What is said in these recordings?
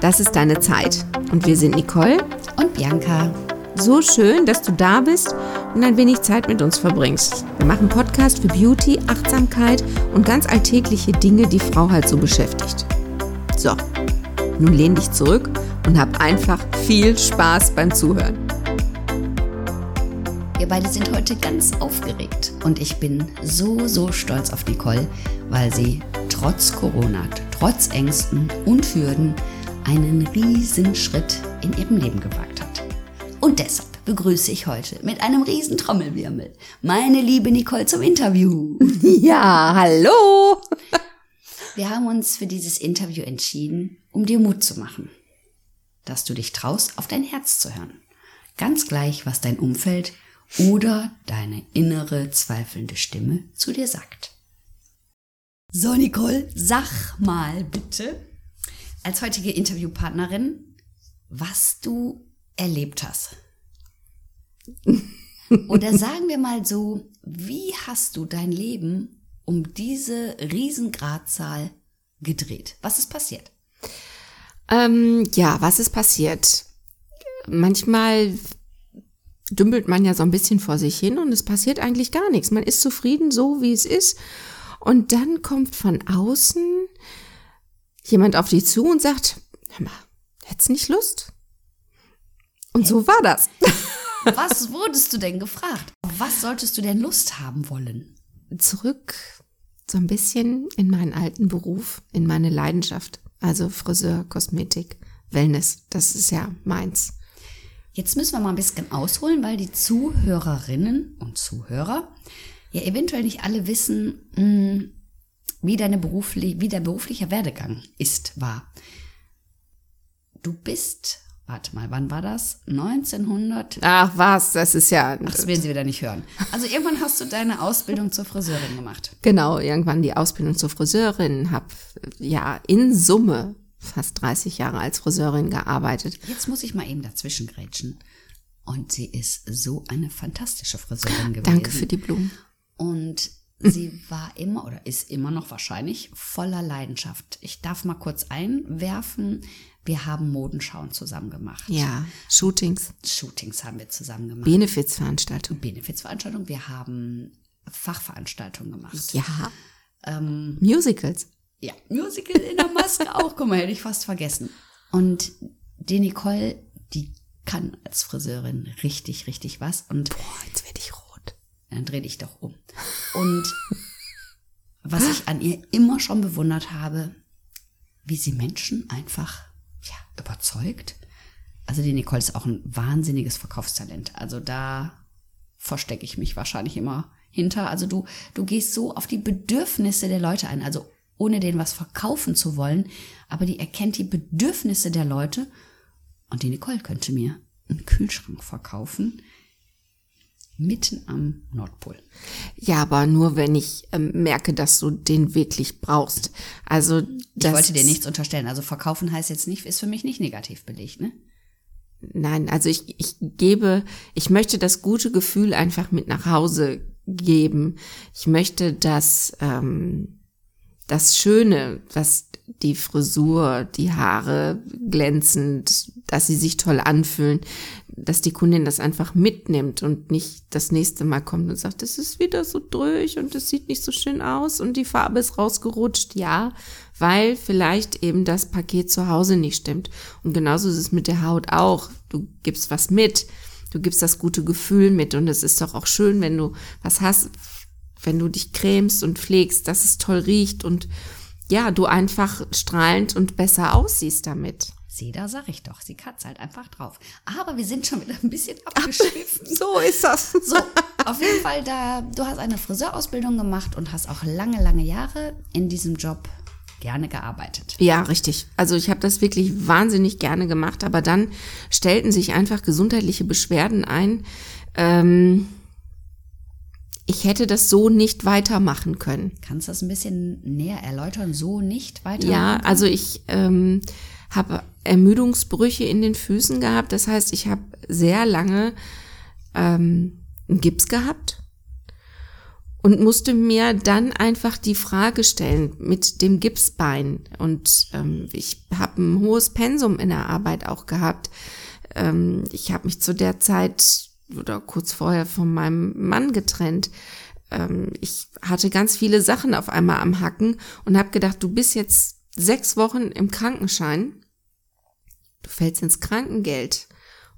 Das ist deine Zeit. Und wir sind Nicole und Bianca. So schön, dass du da bist und ein wenig Zeit mit uns verbringst. Wir machen Podcast für Beauty, Achtsamkeit und ganz alltägliche Dinge, die Frau halt so beschäftigt. So, nun lehn dich zurück und hab einfach viel Spaß beim Zuhören. Wir beide sind heute ganz aufgeregt und ich bin so, so stolz auf Nicole, weil sie trotz Corona, trotz Ängsten und Hürden einen riesen Schritt in ihrem Leben gewagt hat. Und deshalb begrüße ich heute mit einem riesen Trommelwirbel meine liebe Nicole zum Interview. Ja, hallo! Wir haben uns für dieses Interview entschieden, um dir Mut zu machen, dass du dich traust, auf dein Herz zu hören. Ganz gleich, was dein Umfeld oder deine innere zweifelnde Stimme zu dir sagt. So, Nicole, sag mal bitte als heutige Interviewpartnerin, was du erlebt hast. Oder sagen wir mal so, wie hast du dein Leben um diese Riesengradzahl gedreht? Was ist passiert? Ähm, ja, was ist passiert? Manchmal dümpelt man ja so ein bisschen vor sich hin und es passiert eigentlich gar nichts. Man ist zufrieden so, wie es ist. Und dann kommt von außen jemand auf dich zu und sagt, hör mal, hättest nicht Lust? Und hey. so war das. Was wurdest du denn gefragt? Was solltest du denn Lust haben wollen? Zurück so ein bisschen in meinen alten Beruf, in meine Leidenschaft. Also Friseur, Kosmetik, Wellness, das ist ja meins. Jetzt müssen wir mal ein bisschen ausholen, weil die Zuhörerinnen und Zuhörer ja eventuell nicht alle wissen, hm, wie, deine berufli wie der berufliche Werdegang ist, war. Du bist, warte mal, wann war das? 1900? Ach was, das ist ja. Ach, das werden Sie wieder nicht hören. Also irgendwann hast du deine Ausbildung zur Friseurin gemacht. Genau, irgendwann die Ausbildung zur Friseurin, habe ja in Summe fast 30 Jahre als Friseurin gearbeitet. Jetzt muss ich mal eben dazwischen grätschen. Und sie ist so eine fantastische Friseurin gewesen. Danke für die Blumen. Und sie war immer oder ist immer noch wahrscheinlich voller Leidenschaft. Ich darf mal kurz einwerfen. Wir haben Modenschauen zusammen gemacht. Ja, Shootings. Shootings haben wir zusammen gemacht. Benefizveranstaltungen. Benefizveranstaltungen. Wir haben Fachveranstaltungen gemacht. Ja. Ähm, Musicals. Ja, Musical in der Maske auch. Guck mal, hätte ich fast vergessen. Und die Nicole, die kann als Friseurin richtig, richtig was. Und Boah, jetzt werde ich rot. Dann dreh dich doch um. Und was ich an ihr immer schon bewundert habe, wie sie Menschen einfach ja, überzeugt. Also die Nicole ist auch ein wahnsinniges Verkaufstalent. Also da verstecke ich mich wahrscheinlich immer hinter. Also du, du gehst so auf die Bedürfnisse der Leute ein. Also ohne denen was verkaufen zu wollen, aber die erkennt die Bedürfnisse der Leute und die Nicole könnte mir einen Kühlschrank verkaufen mitten am Nordpol. Ja, aber nur wenn ich ähm, merke, dass du den wirklich brauchst. Also ich wollte dir nichts unterstellen. Also verkaufen heißt jetzt nicht, ist für mich nicht negativ belegt, ne? Nein, also ich, ich gebe, ich möchte das gute Gefühl einfach mit nach Hause geben. Ich möchte, dass ähm, das Schöne, was die Frisur, die Haare glänzend, dass sie sich toll anfühlen, dass die Kundin das einfach mitnimmt und nicht das nächste Mal kommt und sagt, es ist wieder so durch und es sieht nicht so schön aus und die Farbe ist rausgerutscht. Ja, weil vielleicht eben das Paket zu Hause nicht stimmt. Und genauso ist es mit der Haut auch. Du gibst was mit. Du gibst das gute Gefühl mit und es ist doch auch schön, wenn du was hast, wenn du dich cremst und pflegst, dass es toll riecht und ja, du einfach strahlend und besser aussiehst damit. Sieh, da sag ich doch, sie katzt halt einfach drauf. Aber wir sind schon wieder ein bisschen abgeschwiffen. so ist das. So, auf jeden Fall, da, du hast eine Friseurausbildung gemacht und hast auch lange, lange Jahre in diesem Job gerne gearbeitet. Ja, richtig. Also ich habe das wirklich wahnsinnig gerne gemacht, aber dann stellten sich einfach gesundheitliche Beschwerden ein. Ähm, ich hätte das so nicht weitermachen können. Kannst du das ein bisschen näher erläutern? So nicht weitermachen? Ja, also ich ähm, habe Ermüdungsbrüche in den Füßen gehabt. Das heißt, ich habe sehr lange ähm, einen Gips gehabt und musste mir dann einfach die Frage stellen mit dem Gipsbein. Und ähm, ich habe ein hohes Pensum in der Arbeit auch gehabt. Ähm, ich habe mich zu der Zeit oder kurz vorher von meinem Mann getrennt. Ähm, ich hatte ganz viele Sachen auf einmal am Hacken und habe gedacht, du bist jetzt sechs Wochen im Krankenschein. Du fällst ins Krankengeld.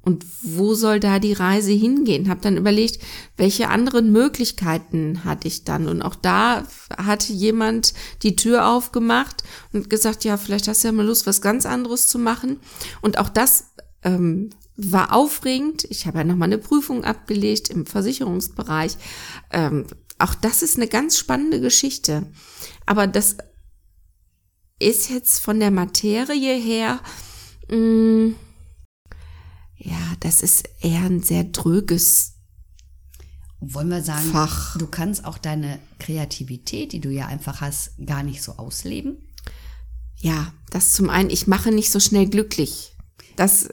Und wo soll da die Reise hingehen? Hab dann überlegt, welche anderen Möglichkeiten hatte ich dann? Und auch da hatte jemand die Tür aufgemacht und gesagt, ja, vielleicht hast du ja mal Lust, was ganz anderes zu machen. Und auch das ähm, war aufregend. Ich habe ja nochmal eine Prüfung abgelegt im Versicherungsbereich. Ähm, auch das ist eine ganz spannende Geschichte. Aber das ist jetzt von der Materie her, mh, mm, ja, das ist eher ein sehr dröges wollen wir sagen, Fach. du kannst auch deine Kreativität, die du ja einfach hast, gar nicht so ausleben? Ja, das zum einen, ich mache nicht so schnell glücklich. Das,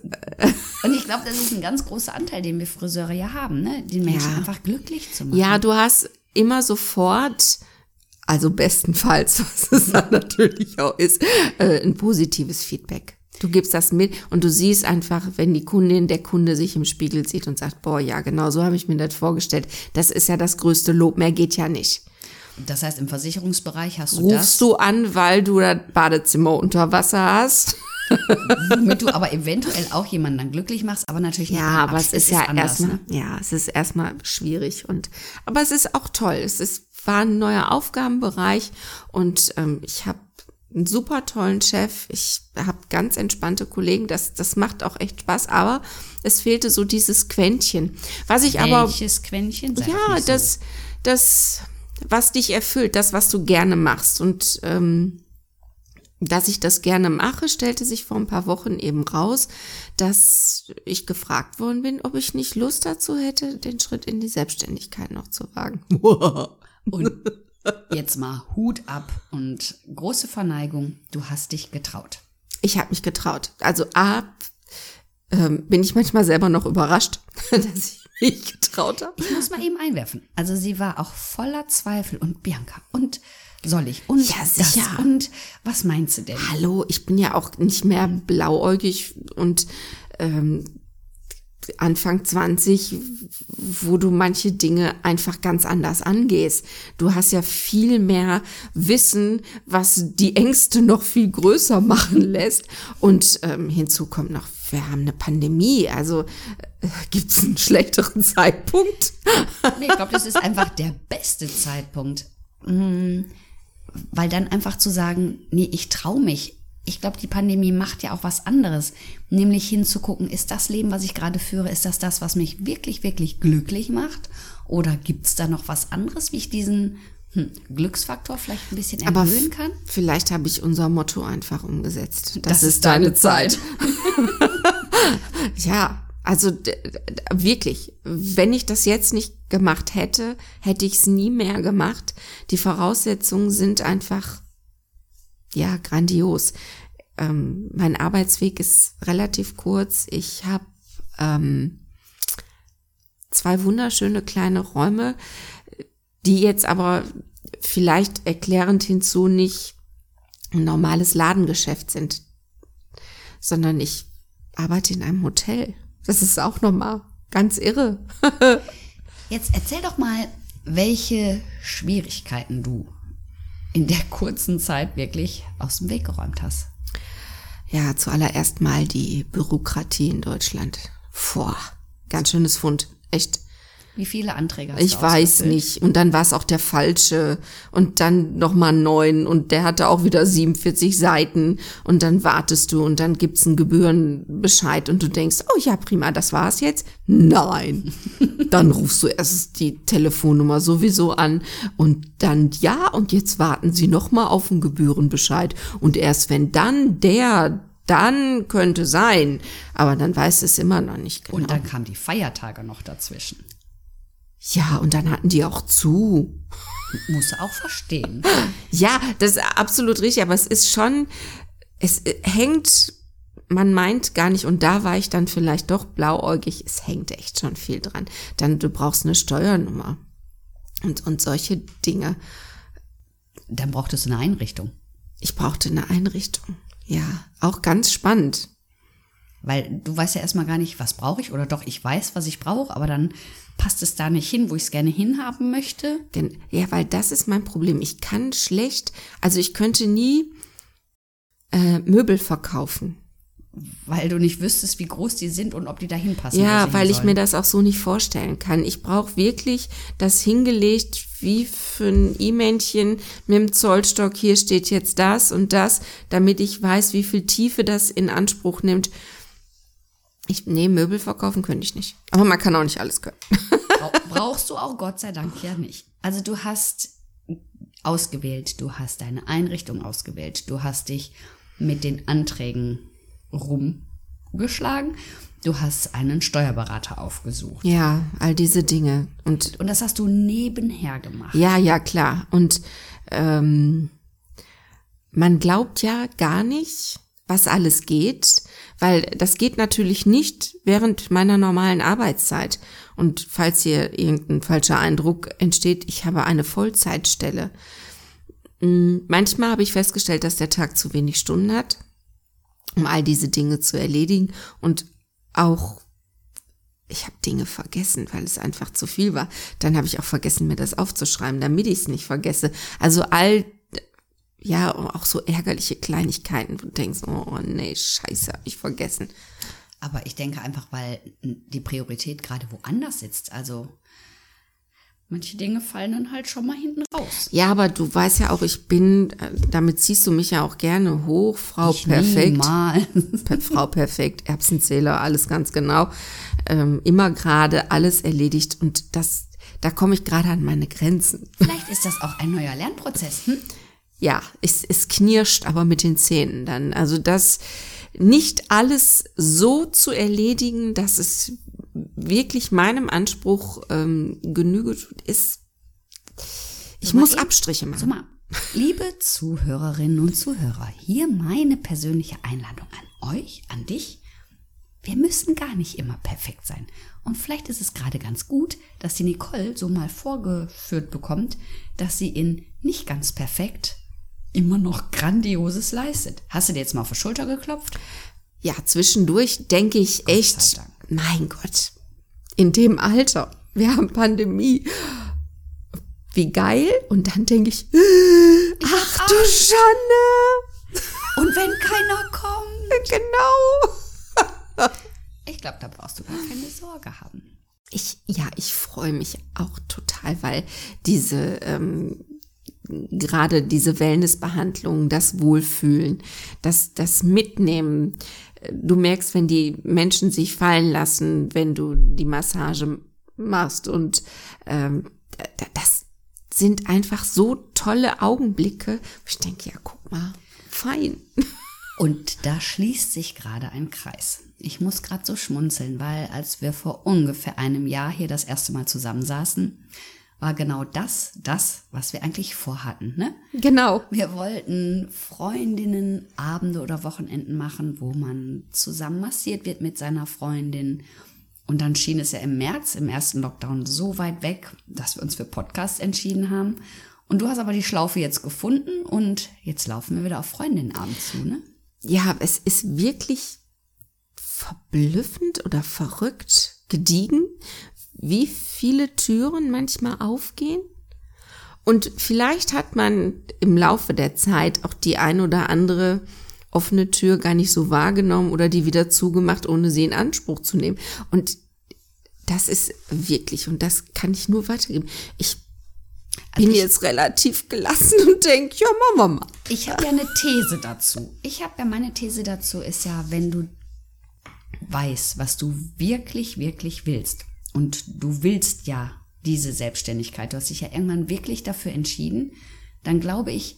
Und ich glaube, das ist ein ganz großer Anteil, den wir Friseure ja haben, ne? den Menschen Ja. einfach glücklich zu machen. ja, du hast immer sofort, also bestenfalls, was es dann natürlich auch ist, äh, ein positives Feedback. Du gibst das mit und du siehst einfach, wenn die Kundin, der Kunde sich im Spiegel sieht und sagt, boah, ja, genau so habe ich mir das vorgestellt. Das ist ja das größte Lob, mehr geht ja nicht. Das heißt, im Versicherungsbereich hast du Rufst das, du an, weil du das Badezimmer unter Wasser hast? Womit du aber eventuell auch jemanden dann glücklich machst, aber natürlich nicht Ja, aber es Abschluss ist ja erstmal, ne? ja, es ist erstmal schwierig und, aber es ist auch toll. Es ist, war ein neuer Aufgabenbereich und ähm, ich habe einen super tollen Chef. Ich habe ganz entspannte Kollegen. Das, das macht auch echt Spaß. Aber es fehlte so dieses Quäntchen. Was ich aber Welches Quäntchen? Doch ja, nicht so. das, das, was dich erfüllt, das, was du gerne machst. Und ähm, dass ich das gerne mache, stellte sich vor ein paar Wochen eben raus, dass ich gefragt worden bin, ob ich nicht Lust dazu hätte, den Schritt in die Selbstständigkeit noch zu wagen. Und jetzt mal Hut ab und große Verneigung. Du hast dich getraut. Ich habe mich getraut. Also A, ähm, bin ich manchmal selber noch überrascht, dass ich mich getraut habe. Ich muss mal eben einwerfen. Also sie war auch voller Zweifel und Bianca und soll ich und Ja, das sicher. und was meinst du denn? Hallo, ich bin ja auch nicht mehr blauäugig und ähm, Anfang 20, wo du manche Dinge einfach ganz anders angehst. Du hast ja viel mehr Wissen, was die Ängste noch viel größer machen lässt. Und ähm, hinzu kommt noch, wir haben eine Pandemie. Also äh, gibt es einen schlechteren Zeitpunkt? Nee, ich glaube, das ist einfach der beste Zeitpunkt. Mm, Weil dann einfach zu sagen, nee, ich traue mich. Ich glaube, die Pandemie macht ja auch was anderes. Nämlich hinzugucken, ist das Leben, was ich gerade führe, ist das das, was mich wirklich, wirklich glücklich macht? Oder gibt's da noch was anderes, wie ich diesen hm, Glücksfaktor vielleicht ein bisschen Aber erhöhen kann? vielleicht habe ich unser Motto einfach umgesetzt. Das, Das ist ist deine Zeit. ja, also wirklich, wenn ich das jetzt nicht gemacht hätte, hätte ich es nie mehr gemacht. Die Voraussetzungen sind einfach, ja, grandios. Ähm, mein Arbeitsweg ist relativ kurz. Ich habe ähm, zwei wunderschöne kleine Räume, die jetzt aber vielleicht erklärend hinzu nicht ein normales Ladengeschäft sind, sondern ich arbeite in einem Hotel. Das ist auch nochmal ganz irre. Jetzt erzähl doch mal, welche Schwierigkeiten du in der kurzen Zeit wirklich aus dem Weg geräumt hast. Ja, zuallererst mal die Bürokratie in Deutschland. Boah, ganz schönes Fund. Echt. Wie viele Anträge hast Ich weiß nicht. Und dann war es auch der falsche. Und dann nochmal neun. Und der hatte auch wieder 47 Seiten. Und dann wartest du und dann gibt's einen Gebührenbescheid. Und du denkst, oh ja, prima, das war's jetzt. Nein. dann rufst du erst die Telefonnummer sowieso an. Und dann, ja, und jetzt warten sie nochmal auf einen Gebührenbescheid. Und erst wenn dann der, dann könnte sein. Aber dann weiß es immer noch nicht genau. Und dann kamen die Feiertage noch dazwischen. Ja, und dann hatten die auch zu. Muss auch verstehen. Ja, das ist absolut richtig, aber es ist schon, es äh, hängt, man meint gar nicht, und da war ich dann vielleicht doch blauäugig, es hängt echt schon viel dran. Dann, du brauchst eine Steuernummer. und, und solche Dinge. Dann brauchtest du eine Einrichtung. Ich brauchte eine Einrichtung. Ja, auch ganz spannend. Weil du weißt ja erstmal gar nicht, was brauche ich oder doch, ich weiß, was ich brauche, aber dann passt es da nicht hin, wo ich es gerne hinhaben möchte. Denn, ja, weil das ist mein Problem. Ich kann schlecht, also ich könnte nie äh, Möbel verkaufen. Weil du nicht wüsstest, wie groß die sind und ob die da hinpassen. Ja, weil ich mir das auch so nicht vorstellen kann. Ich brauche wirklich das hingelegt wie für ein E-Männchen mit dem Zollstock. Hier steht jetzt das und das, damit ich weiß, wie viel Tiefe das in Anspruch nimmt. Ich, nee, Möbel verkaufen könnte ich nicht. Aber man kann auch nicht alles können. Brauchst du auch Gott sei Dank ja nicht. Also du hast ausgewählt, du hast deine Einrichtung ausgewählt, du hast dich mit den Anträgen rumgeschlagen, du hast einen Steuerberater aufgesucht. Ja, all diese Dinge. Und, Und das hast du nebenher gemacht. ja, ja, klar. Und ähm, man glaubt ja gar nicht, was alles geht, weil das geht natürlich nicht während meiner normalen Arbeitszeit. Und falls hier irgendein falscher Eindruck entsteht, ich habe eine Vollzeitstelle. Mm, Manchmal habe ich festgestellt, dass der Tag zu wenig Stunden hat, um all diese Dinge zu erledigen und auch ich habe Dinge vergessen, weil es einfach zu viel war. Dann habe ich auch vergessen, mir das aufzuschreiben, damit ich es nicht vergesse. Also all ja, auch so ärgerliche Kleinigkeiten, wo du denkst, oh nee, scheiße, hab ich vergessen. Aber ich denke einfach, weil die Priorität gerade woanders sitzt. Also manche Dinge fallen dann halt schon mal hinten raus. Ja, aber du weißt ja auch, ich bin, äh, damit ziehst du mich ja auch gerne hoch, Frau Ich perfekt. Mal. Per- Frau perfekt, Erbsenzähler, alles ganz genau. Ähm, immer gerade, alles erledigt und das, da komme ich gerade an meine Grenzen. Vielleicht ist das auch ein neuer Lernprozess. Hm? Ja, es, es knirscht aber mit den Zähnen dann. Also das nicht alles so zu erledigen, dass es wirklich meinem Anspruch ähm, Genüge tut, ist. Ich So muss eben- Abstriche So machen. mal, liebe Zuhörerinnen und Zuhörer, hier meine persönliche Einladung an euch, an dich. Wir müssen gar nicht immer perfekt sein. Und vielleicht ist es gerade ganz gut, dass die Nicole so mal vorgeführt bekommt, dass sie in nicht ganz perfekt immer noch Grandioses leistet. Hast du dir jetzt mal auf die Schulter geklopft? Ja, zwischendurch denke ich sei echt, mein Gott, in dem Alter, wir haben Pandemie. Wie geil. Und dann denke ich, ach du Schande. Und wenn keiner kommt? Genau. Ich glaube, da brauchst du gar keine Sorge haben. Ich, ja, ich freue mich auch total, weil diese, ähm, gerade diese Wellnessbehandlung, das Wohlfühlen, das, das Mitnehmen. Du merkst, wenn die Menschen sich fallen lassen, wenn du die Massage machst und ähm, da- das sind einfach so tolle Augenblicke. Ich denke, ja, guck mal, fein. Und da schließt sich gerade ein Kreis. Ich muss gerade so schmunzeln, weil als wir vor ungefähr einem Jahr hier das erste Mal zusammensaßen, war genau das das, was wir eigentlich vorhatten. Ne? Genau. Wir wollten Freundinnen Abende oder Wochenenden machen, wo man zusammen massiert wird mit seiner Freundin. Und dann schien es ja im März, im ersten Lockdown, so weit weg, dass wir uns für Podcasts entschieden haben. Und du hast aber die Schlaufe jetzt gefunden und jetzt laufen wir wieder auf Freundinnenabend zu, ne? ja, es ist wirklich verblüffend oder verrückt, gediegen, wie viele Türen manchmal aufgehen. Und vielleicht hat man im Laufe der Zeit auch die ein oder andere offene Tür gar nicht so wahrgenommen oder die wieder zugemacht, ohne sie in Anspruch zu nehmen. Und das ist wirklich, und das kann ich nur weitergeben. Ich bin ich- jetzt relativ gelassen und denke, ja, machen wir mal. Ich habe ja eine These dazu. Ich habe ja meine These dazu ist ja, wenn du weißt, was du wirklich, wirklich willst und du willst ja diese Selbstständigkeit, du hast dich ja irgendwann wirklich dafür entschieden, dann glaube ich,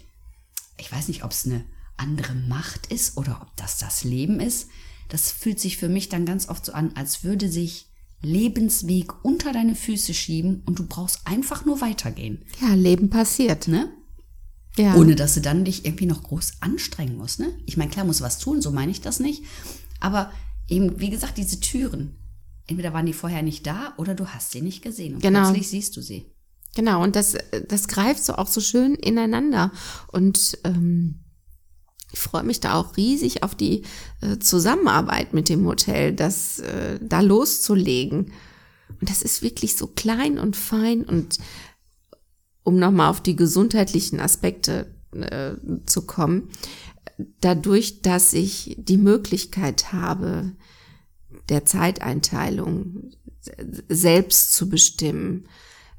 ich weiß nicht, ob es eine andere Macht ist oder ob das das Leben ist. Das fühlt sich für mich dann ganz oft so an, als würde sich Lebensweg unter deine Füße schieben und du brauchst einfach nur weitergehen, Ja, Leben passiert. ne? Ja. Ohne dass du dann dich irgendwie noch groß anstrengen musst, ne? Ich meine, klar musst du was tun, so meine ich das nicht. Aber eben, wie gesagt, diese Türen. Entweder waren die vorher nicht da oder du hast sie nicht gesehen. Und Genau. plötzlich siehst du sie. Genau, und das, das greift so auch so schön ineinander. Und ähm, ich freue mich da auch riesig auf die äh, Zusammenarbeit mit dem Hotel, das äh, da loszulegen. Und das ist wirklich so klein und fein und um nochmal auf die gesundheitlichen Aspekte äh, zu kommen, dadurch, dass ich die Möglichkeit habe, der Zeiteinteilung selbst zu bestimmen,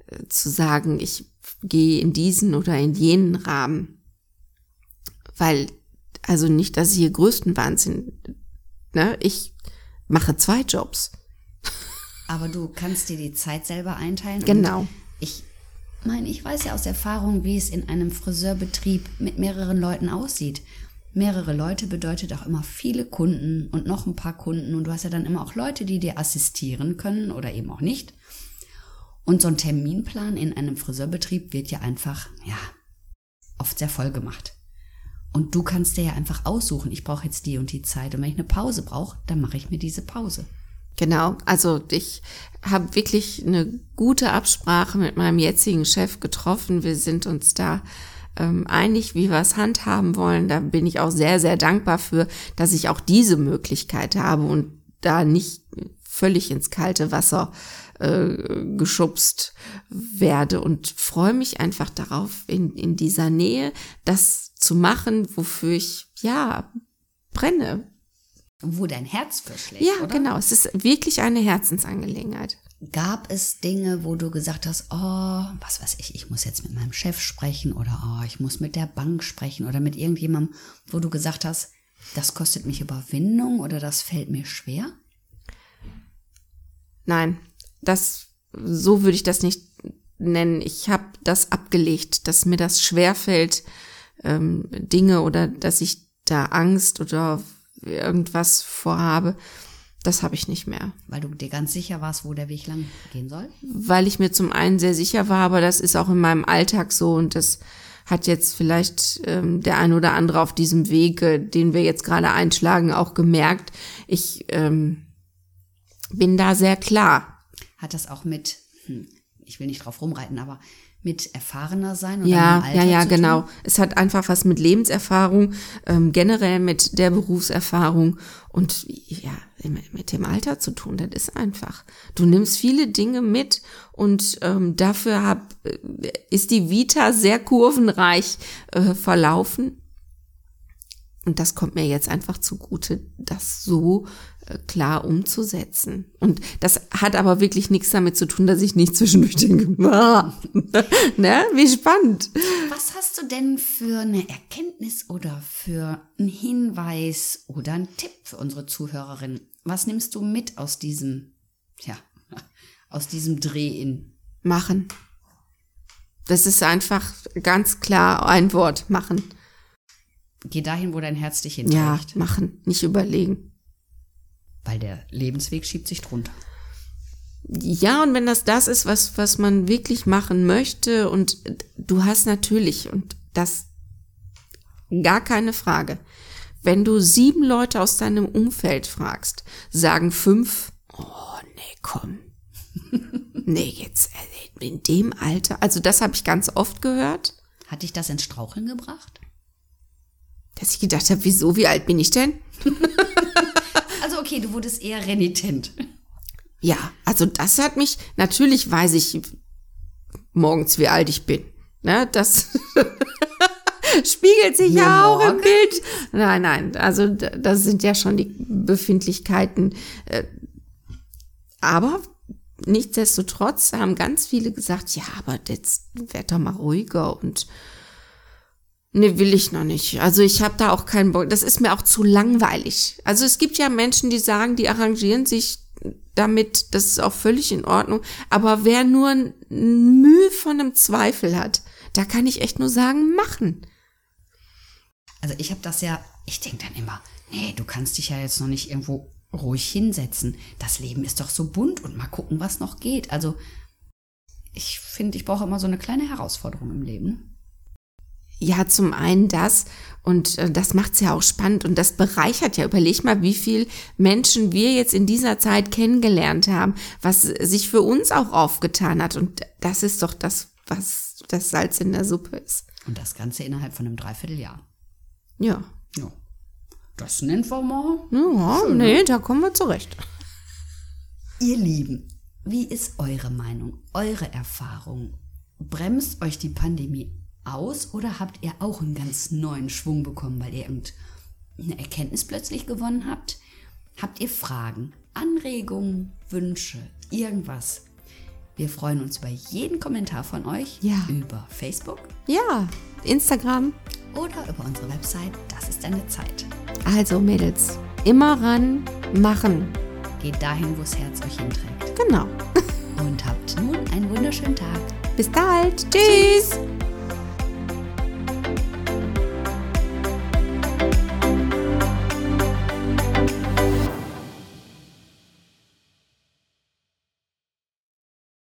äh, zu sagen, ich gehe in diesen oder in jenen Rahmen, weil, also nicht, dass ich hier größten Wahnsinn, ne, ich mache zwei Jobs. Aber du kannst dir die Zeit selber einteilen. Genau. ich meine, ich weiß ja aus Erfahrung, wie es in einem Friseurbetrieb mit mehreren Leuten aussieht. Mehrere Leute bedeutet auch immer viele Kunden und noch ein paar Kunden und du hast ja dann immer auch Leute, die dir assistieren können oder eben auch nicht. Und so ein Terminplan in einem Friseurbetrieb wird ja einfach, ja, oft sehr voll gemacht. Und du kannst dir ja einfach aussuchen, ich brauche jetzt die und die Zeit und wenn ich eine Pause brauche, dann mache ich mir diese Pause. Genau, also ich habe wirklich eine gute Absprache mit meinem jetzigen Chef getroffen. Wir sind uns da ähm, einig, wie wir es handhaben wollen. Da bin ich auch sehr, sehr dankbar für, dass ich auch diese Möglichkeit habe und da nicht völlig ins kalte Wasser äh, geschubst werde und freue mich einfach darauf, in, in dieser Nähe das zu machen, wofür ich ja brenne, wo dein Herz für schlägt. Ja, oder? genau. Es ist wirklich eine Herzensangelegenheit. Gab es Dinge, wo du gesagt hast, oh, was weiß ich, ich muss jetzt mit meinem Chef sprechen oder oh, ich muss mit der Bank sprechen oder mit irgendjemandem, wo du gesagt hast, das kostet mich Überwindung oder das fällt mir schwer? Nein, das so würde ich das nicht nennen. Ich habe das abgelegt, dass mir das schwerfällt, ähm, Dinge oder dass ich da Angst oder irgendwas vorhabe, das habe ich nicht mehr. Weil du dir ganz sicher warst, wo der Weg lang gehen soll? Weil ich mir zum einen sehr sicher war, aber das ist auch in meinem Alltag so und das hat jetzt vielleicht ähm, der ein oder andere auf diesem Wege, den wir jetzt gerade einschlagen, auch gemerkt. Ich ähm, bin da sehr klar. Hat das auch mit, hm, ich will nicht drauf rumreiten, aber mit erfahrener sein oder ja, Alter ja, ja, genau. Es hat einfach was mit Lebenserfahrung, ähm, generell mit der Berufserfahrung und ja, mit dem Alter zu tun. Das ist einfach. Du nimmst viele Dinge mit und ähm, dafür hab, äh, ist die Vita sehr kurvenreich äh, verlaufen. Und das kommt mir jetzt einfach zugute, das so klar umzusetzen. Und das hat aber wirklich nichts damit zu tun, dass ich nicht zwischendurch denke, ne, wie spannend. Was hast du denn für eine Erkenntnis oder für einen Hinweis oder einen Tipp für unsere Zuhörerin? Was nimmst du mit aus diesem, ja, aus diesem Dreh in? Machen. Das ist einfach ganz klar ein Wort, machen. Geh dahin, wo dein Herz dich Ja, hinträgt. machen, nicht überlegen. Weil der Lebensweg schiebt sich drunter. Ja, und wenn das das ist, was, was man wirklich machen möchte und du hast natürlich, und das gar keine Frage, wenn du sieben Leute aus deinem Umfeld fragst, sagen fünf, oh nee, komm. nee, jetzt äh, in dem Alter, also das habe ich ganz oft gehört, Hat dich das ins Straucheln gebracht? dass ich gedacht habe, wieso, wie alt bin ich denn? Okay, du wurdest eher renitent. Ja, also das hat mich, natürlich weiß ich morgens, wie alt ich bin. Ne, das spiegelt sich Nur ja auch im? Bild. Nein, nein, also da- das sind ja schon die Befindlichkeiten. Äh, Aber nichtsdestotrotz haben ganz viele gesagt, ja, aber jetzt werd doch mal ruhiger und Nee, will ich noch nicht. Also ich habe da auch keinen Bock. Das ist mir auch zu langweilig. Also es gibt ja Menschen, die sagen, die arrangieren sich damit, das ist auch völlig in Ordnung. Aber wer nur ein Mühe von einem Zweifel hat, da kann ich echt nur sagen, machen. Also ich habe das ja, ich denke dann immer, nee, du kannst dich ja jetzt noch nicht irgendwo ruhig hinsetzen. Das Leben ist doch so bunt und mal gucken, was noch geht. Also ich finde, ich brauche immer so eine kleine Herausforderung im Leben. Ja, zum einen das und äh, das macht's ja auch spannend und das bereichert ja. Überleg mal, wie viel Menschen wir jetzt in dieser Zeit kennengelernt haben, was sich für uns auch aufgetan hat und das ist doch das, was das Salz in der Suppe ist. Und das Ganze innerhalb von einem Dreivierteljahr. Ja. Ja. Das nennen wir mal. Ja, nee, da kommen wir zurecht. Ihr Lieben, wie ist eure Meinung, eure Erfahrung? Bremst euch die Pandemie aus oder habt ihr auch einen ganz neuen Schwung bekommen, weil ihr irgendeine Erkenntnis plötzlich gewonnen habt? Habt ihr Fragen, Anregungen, Wünsche, irgendwas? Wir freuen uns über jeden Kommentar von euch Ja. über Facebook Ja, Instagram. oder über unsere Website Das ist deine Zeit. Also Mädels, immer ran, machen. Geht dahin, wo das Herz euch hinträgt. Genau. Und habt nun einen wunderschönen Tag. Bis bald. Tschüss.